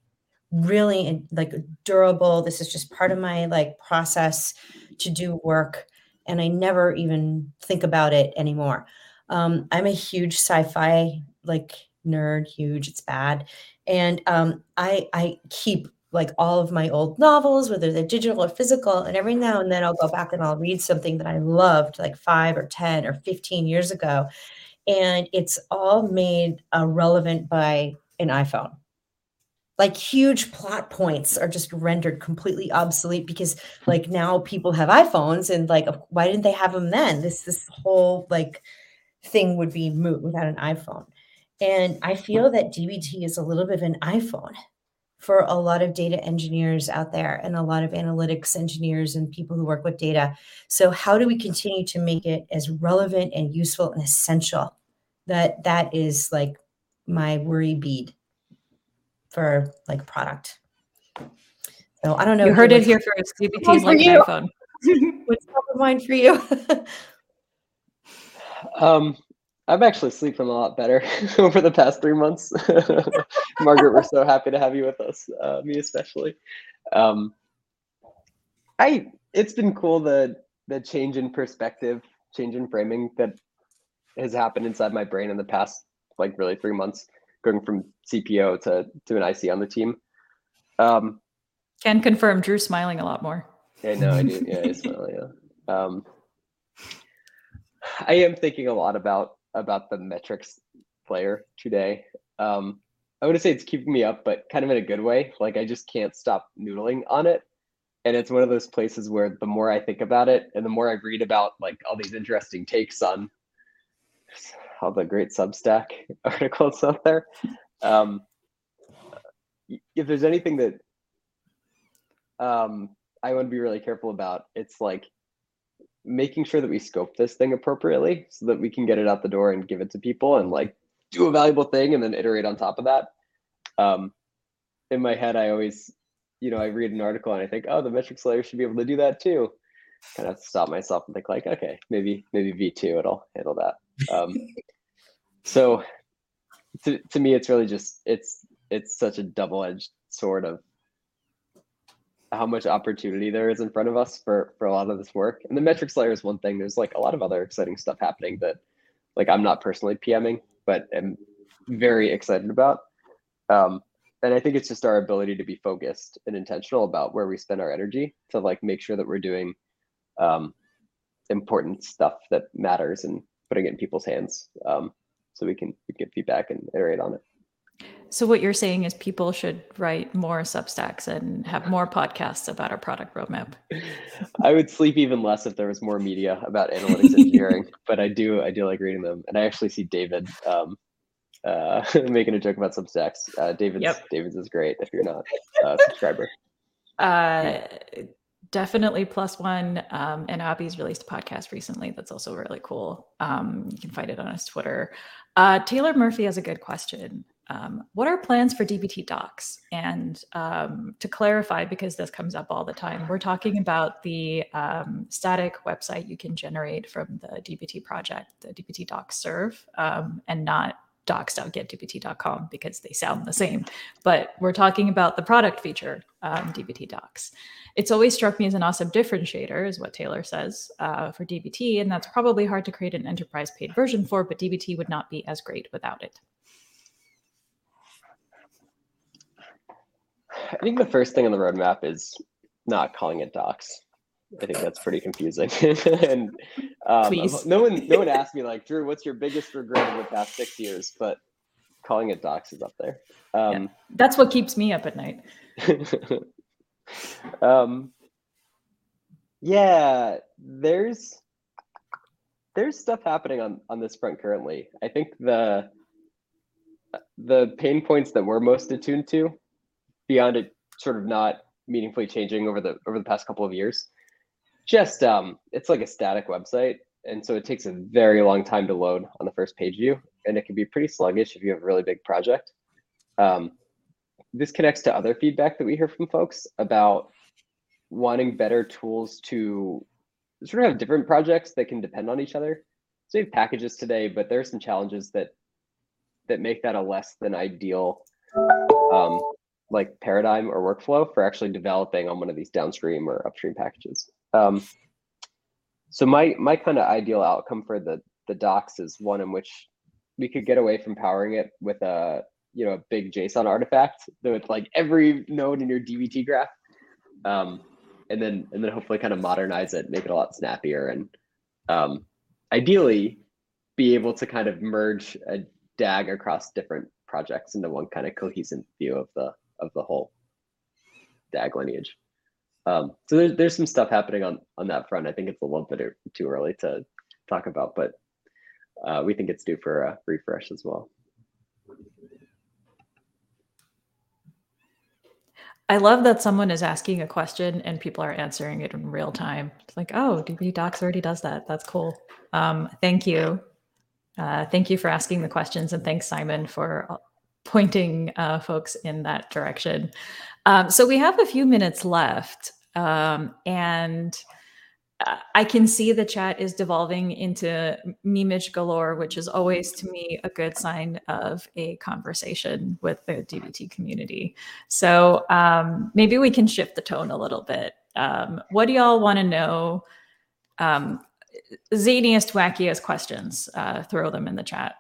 Really in- like durable. This is just part of my like process to do work and i never even think about it anymore um, i'm a huge sci-fi like nerd huge it's bad and um, i i keep like all of my old novels whether they're digital or physical and every now and then i'll go back and i'll read something that i loved like five or ten or 15 years ago and it's all made uh, relevant by an iphone like huge plot points are just rendered completely obsolete because like now people have iPhones and like why didn't they have them then? This this whole like thing would be moot without an iPhone. And I feel that DBT is a little bit of an iPhone for a lot of data engineers out there and a lot of analytics engineers and people who work with data. So how do we continue to make it as relevant and useful and essential? That that is like my worry bead for like product. So I don't know. You heard it here first. DBT is like an iPhone. [LAUGHS] What's top of mind for you? [LAUGHS] Um, I'm actually sleeping a lot better [LAUGHS] over the past three months. [LAUGHS] Margaret, we're so happy to have you with us, uh, me especially. Um, I it's been cool the the change in perspective, change in framing that has happened inside my brain in the past like really three months, going from CPO to to an IC on the team. Um, Can confirm Drew smiling a lot more. yeah, no, I do. Yeah, I [LAUGHS] smell. Yeah. Um, [SIGHS] I am thinking a lot about about the metrics layer today. Um, I would say it's keeping me up, but kind of in a good way. Like I just can't stop noodling on it, and it's one of those places where the more I think about it, and the more I read about like all these interesting takes on [SIGHS] all the great Substack [LAUGHS] articles out there. Um, if there's anything that um, I want to be really careful about, it's like making sure that we scope this thing appropriately so that we can get it out the door and give it to people and like do a valuable thing and then iterate on top of that. Um, in my head, I always, you know, I read an article and I think, oh, the metrics layer should be able to do that too. Kind of stop myself and think like, okay, maybe maybe V2 it'll handle that. Um, [LAUGHS] so to, to me, it's really just, it's, it's such a double-edged sword of how much opportunity there is in front of us for, for a lot of this work. And the metrics layer is one thing. There's like a lot of other exciting stuff happening that like I'm not personally PMing, but am very excited about. Um, and I think it's just our ability to be focused and intentional about where we spend our energy to like make sure that we're doing um, important stuff that matters and putting it in people's hands um, so we can, we can get feedback and iterate on it. So what you're saying is people should write more Substacks and have more podcasts about our product roadmap. I would sleep even less if there was more media about analytics engineering, [LAUGHS] but I do I do like reading them, and I actually see David um, uh, [LAUGHS] making a joke about Substacks. Uh, David's yep. David's is great if you're not a [LAUGHS] subscriber. Uh, definitely plus one. Um, and Abby's released a podcast recently that's also really cool. Um, you can find it on his Twitter. Uh, Taylor Murphy has a good question. Um, what are plans for DBT docs? And um, to clarify, because this comes up all the time, we're talking about the um, static website you can generate from the DBT project, the DBT docs serve, um, and not docs.getdbt.com because they sound the same. But we're talking about the product feature, um, DBT docs. It's always struck me as an awesome differentiator, is what Taylor says uh, for DBT. And that's probably hard to create an enterprise paid version for, but DBT would not be as great without it. I think the first thing on the roadmap is not calling it docs. I think that's pretty confusing. [LAUGHS] and um, no one, no one asked me like, Drew, what's your biggest regret in the past six years? But calling it docs is up there. Um, yeah, that's what keeps me up at night. [LAUGHS] um, yeah, there's there's stuff happening on on this front currently. I think the the pain points that we're most attuned to, beyond it sort of not meaningfully changing over the over the past couple of years, just um, it's like a static website, and so it takes a very long time to load on the first page view, and it can be pretty sluggish if you have a really big project. Um, this connects to other feedback that we hear from folks about wanting better tools to sort of have different projects that can depend on each other. So we have packages today, but there are some challenges that that make that a less than ideal um, like paradigm or workflow for actually developing on one of these downstream or upstream packages. Um, so my my kind of ideal outcome for the the docs is one in which we could get away from powering it with a you know a big JSON artifact with like every node in your DBT graph, um, and then and then hopefully kind of modernize it, make it a lot snappier, and um, ideally be able to kind of merge a DAG across different projects into one kind of cohesive view of the of the whole DAG lineage. Um, so there's there's some stuff happening on on that front. I think it's a little bit too early to talk about, but uh, we think it's due for a refresh as well. I love that someone is asking a question and people are answering it in real time. It's like, oh, DBT Docs already does that. That's cool. Um, thank you. Uh, thank you for asking the questions, and thanks, Simon, for pointing uh, folks in that direction. Um, so we have a few minutes left, um, and I can see the chat is devolving into memeage galore, which is always to me a good sign of a conversation with the DBT community. So um, maybe we can shift the tone a little bit. Um, what do y'all want to know? Um, zaniest, wackiest questions, uh, throw them in the chat.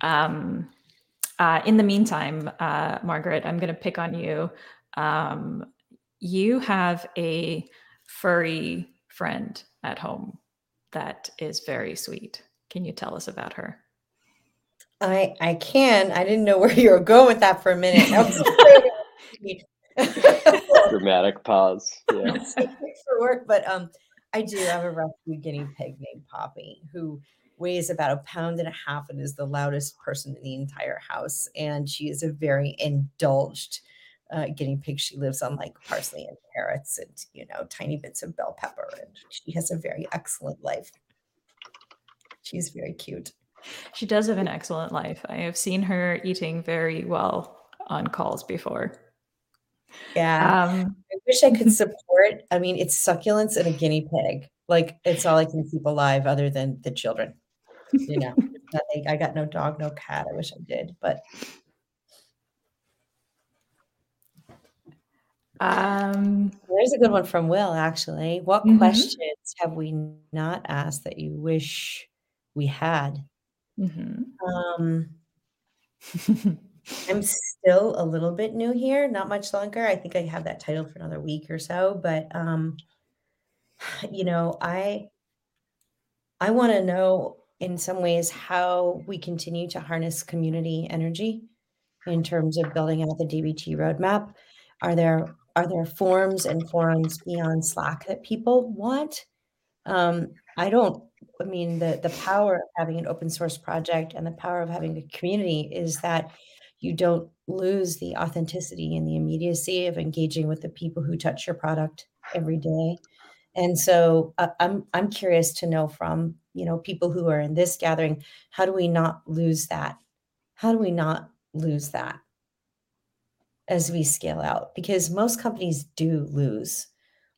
Um, uh, in the meantime, uh, Margaret, I'm going to pick on you. Um, you have a furry friend at home that is very sweet. Can you tell us about her? I I can. I didn't know where [LAUGHS] you were going with that for a minute. [LAUGHS] Dramatic pause. Yeah. for work, but um, I do have a rescue guinea pig named Poppy who weighs about a pound and a half and is the loudest person in the entire house. And she is a very indulged uh, guinea pig. She lives on like parsley and carrots and, you know, tiny bits of bell pepper. And she has a very excellent life. She's very cute. She does have an excellent life. I have seen her eating very well on calls before. Yeah. Um, I wish I could [LAUGHS] support. I mean, it's succulents and a guinea pig Like it's all I can keep alive other than the children. You know, [LAUGHS] I got no dog, no cat. I wish I did, but Um, there's a good one from Will, actually. What Mhm. questions have we not asked that you wish we had? Mm-hmm. Um, [LAUGHS] I'm still a little bit new here, not much longer. I think I have that title for another week or so, but um, [SIGHS] you know, I I want to know in some ways how we continue to harness community energy in terms of building out the DBT roadmap. Are there are there forms and forums beyond Slack that people want? Um, I don't. I mean, the the power of having an open source project and the power of having a community is that you don't lose the authenticity and the immediacy of engaging with the people who touch your product every day. And so uh, I'm I'm curious to know from you know people who are in this gathering, how do we not lose that? How do we not lose that as we scale out? Because most companies do lose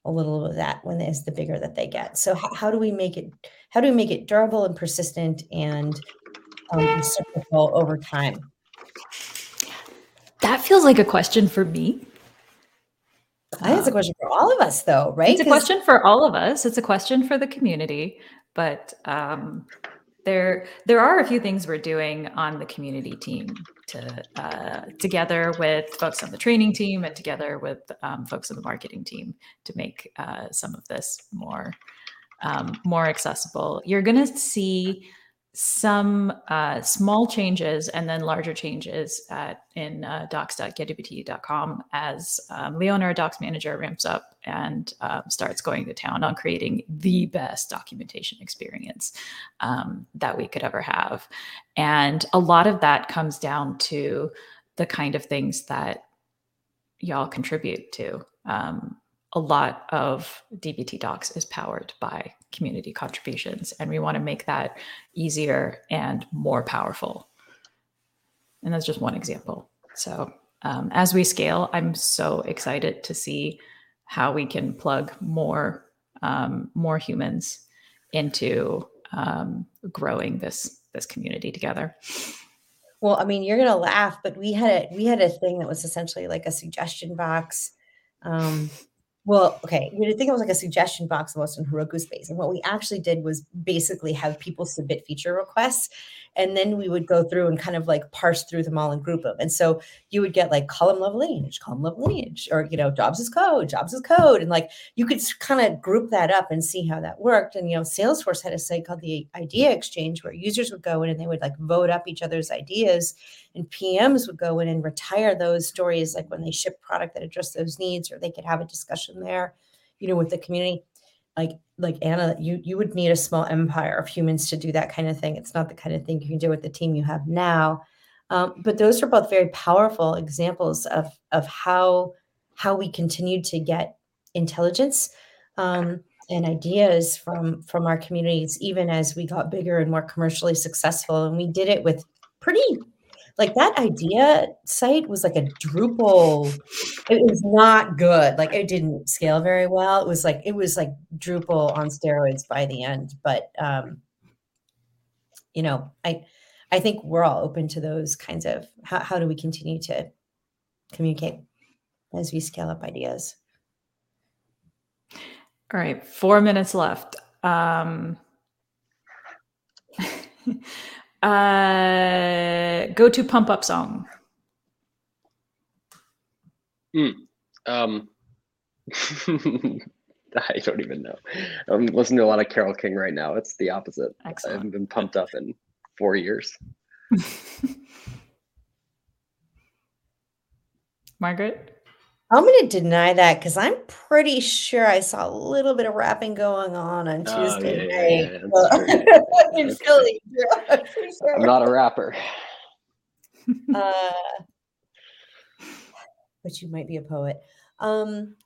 a little of that when it's the bigger that they get. So how, how do we make it? How do we make it durable and persistent and um, reciprocal over time? That feels like a question for me. I think it's a Um, question for all of us, though, right? It's a question for all of us. It's a question for the community, but um, there there are a few things we're doing on the community team to uh, together with folks on the training team and together with um, folks on the marketing team to make uh, some of this more um, more accessible. You're going to see some uh, small changes and then larger changes at, in uh, docs.getdbt.com as um, Leona, our docs manager, ramps up and um, starts going to town on creating the best documentation experience um, that we could ever have. And a lot of that comes down to the kind of things that y'all contribute to. Um, a lot of DBT Docs is powered by community contributions, and we want to make that easier and more powerful. And that's just one example. So, um, as we scale, I'm so excited to see how we can plug more um, more humans into um, growing this this community together. Well, I mean, you're gonna laugh, but we had a we had a thing that was essentially like a suggestion box. Um, well, okay, you would think it was like a suggestion box almost in Heroku space. And what we actually did was basically have people submit feature requests. And then we would go through and kind of like parse through them all and group them. And so you would get like column level lineage, column level lineage, or you know, jobs is code, jobs is code. And like you could kind of group that up and see how that worked. And you know, Salesforce had a site called the Idea Exchange where users would go in and they would like vote up each other's ideas and PMs would go in and retire those stories like when they ship product that address those needs, or they could have a discussion there, you know, with the community. Like like Anna, you you would need a small empire of humans to do that kind of thing. It's not the kind of thing you can do with the team you have now. Um, but those are both very powerful examples of of how how we continue to get intelligence um, and ideas from from our communities, even as we got bigger and more commercially successful. And we did it with pretty like that idea site was like a Drupal. It was not good. Like it didn't scale very well. It was like it was like Drupal on steroids by the end. But um, you know, I I think we're all open to those kinds of how, how do we continue to communicate as we scale up ideas. All right, four minutes left. Um, [LAUGHS] uh, go to pump up song. Um, [LAUGHS] I don't even know. I'm listening to a lot of Carole King right now. It's the opposite. Excellent. I haven't been pumped up in four years. [LAUGHS] Margaret? I'm going to deny that because I'm pretty sure I saw a little bit of rapping going on on Oh, Tuesday yeah, yeah, night. yeah, that's So- [LAUGHS] in Philly. I'm sure. I'm not a rapper. [LAUGHS] Uh, but you might be a poet. Um,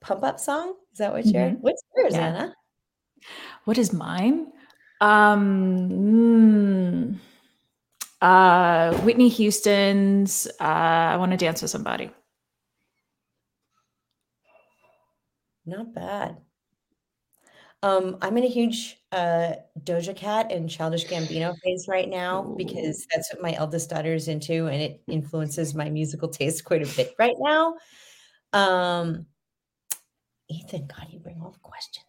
pump up song? Is that what you're? Mhm. What's yours, Yeah. Anna? What is mine? Um, mm, uh, Whitney Houston's uh, I Want to Dance with Somebody. Not bad. Um, I'm in a huge uh, Doja Cat and Childish Gambino phase right now because that's what my eldest daughter is into, and it influences my musical taste quite a bit right now. Um, Ethan, God, you bring all the questions.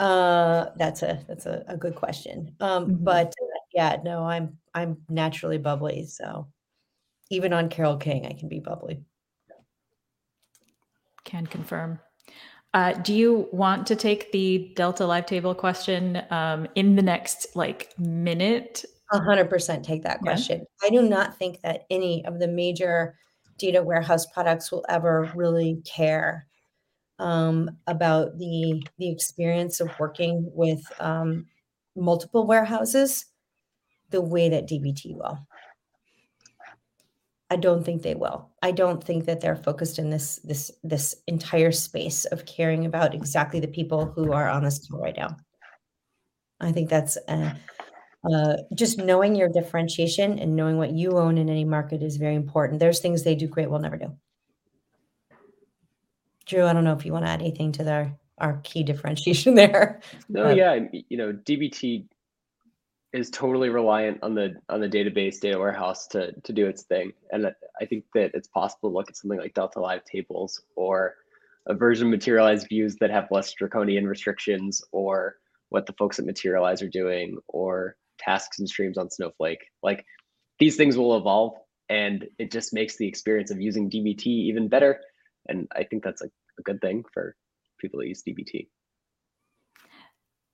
Uh, that's a that's a, a good question. Um, mm-hmm. but uh, yeah, no, I'm I'm naturally bubbly, so even on Carole King, I can be bubbly. Can confirm. Uh, do you want to take the Delta Live Table question um, in the next like minute? A hundred percent take that question. Yeah. I do not think that any of the major data warehouse products will ever really care um, about the the experience of working with um, multiple warehouses the way that DBT will. I don't think they will. I don't think that they're focused in this this this entire space of caring about exactly the people who are on this call right now. I think that's uh, uh, just knowing your differentiation and knowing what you own in any market is very important. There's things they do great we'll never do. Drew, I don't know if you want to add anything to their our key differentiation [LAUGHS] there. No, but, yeah, you know, DBT is totally reliant on the on the database data warehouse to to do its thing. And i think that it's possible to look at something like delta live tables or a version of materialize views that have less draconian restrictions or what the folks at materialize are doing or tasks and streams on snowflake. Like these things will evolve and it just makes the experience of using dbt even better. And i think that's a, a good thing for people that use dbt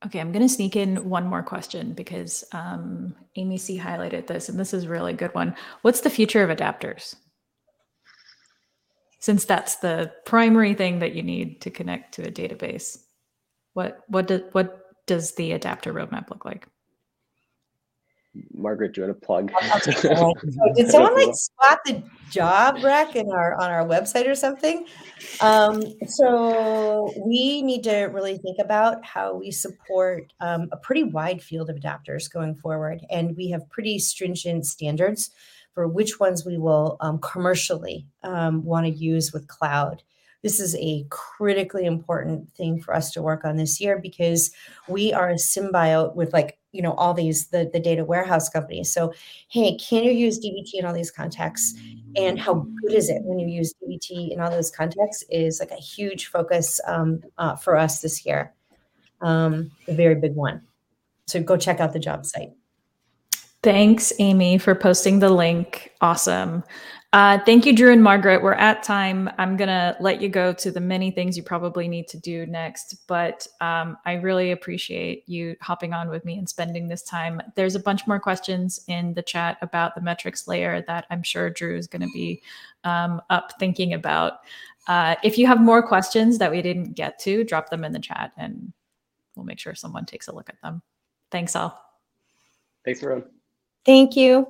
Okay, I'm going to sneak in one more question because um, Amy C highlighted this, and this is a really good one. What's the future of adapters? Since that's the primary thing that you need to connect to a database, what what do, what does the adapter roadmap look like? Margaret, do you want to plug? [LAUGHS] did someone like spot the job rec in our on our website or something? Um, so we need to really think about how we support um, a pretty wide field of adapters going forward, and we have pretty stringent standards for which ones we will um, commercially um, want to use with cloud this is a critically important thing for us to work on this year because we are a symbiote with like you know all these the, the data warehouse companies. So hey can you use dbt in all these contexts? And how good is it when you use dbt in all those contexts is like a huge focus um, uh, for us this year. Um, a very big one. So go check out the job site. Thanks amy for posting the link. Awesome uh, thank you, Drew and Margaret. We're at time. I'm going to let you go to the many things you probably need to do next, but um, I really appreciate you hopping on with me and spending this time. There's a bunch more questions in the chat about the metrics layer that I'm sure Drew is going to be um, up thinking about. Uh, if you have more questions that we didn't get to, drop them in the chat and we'll make sure someone takes a look at them. Thanks all. Thanks, everyone. Thank you.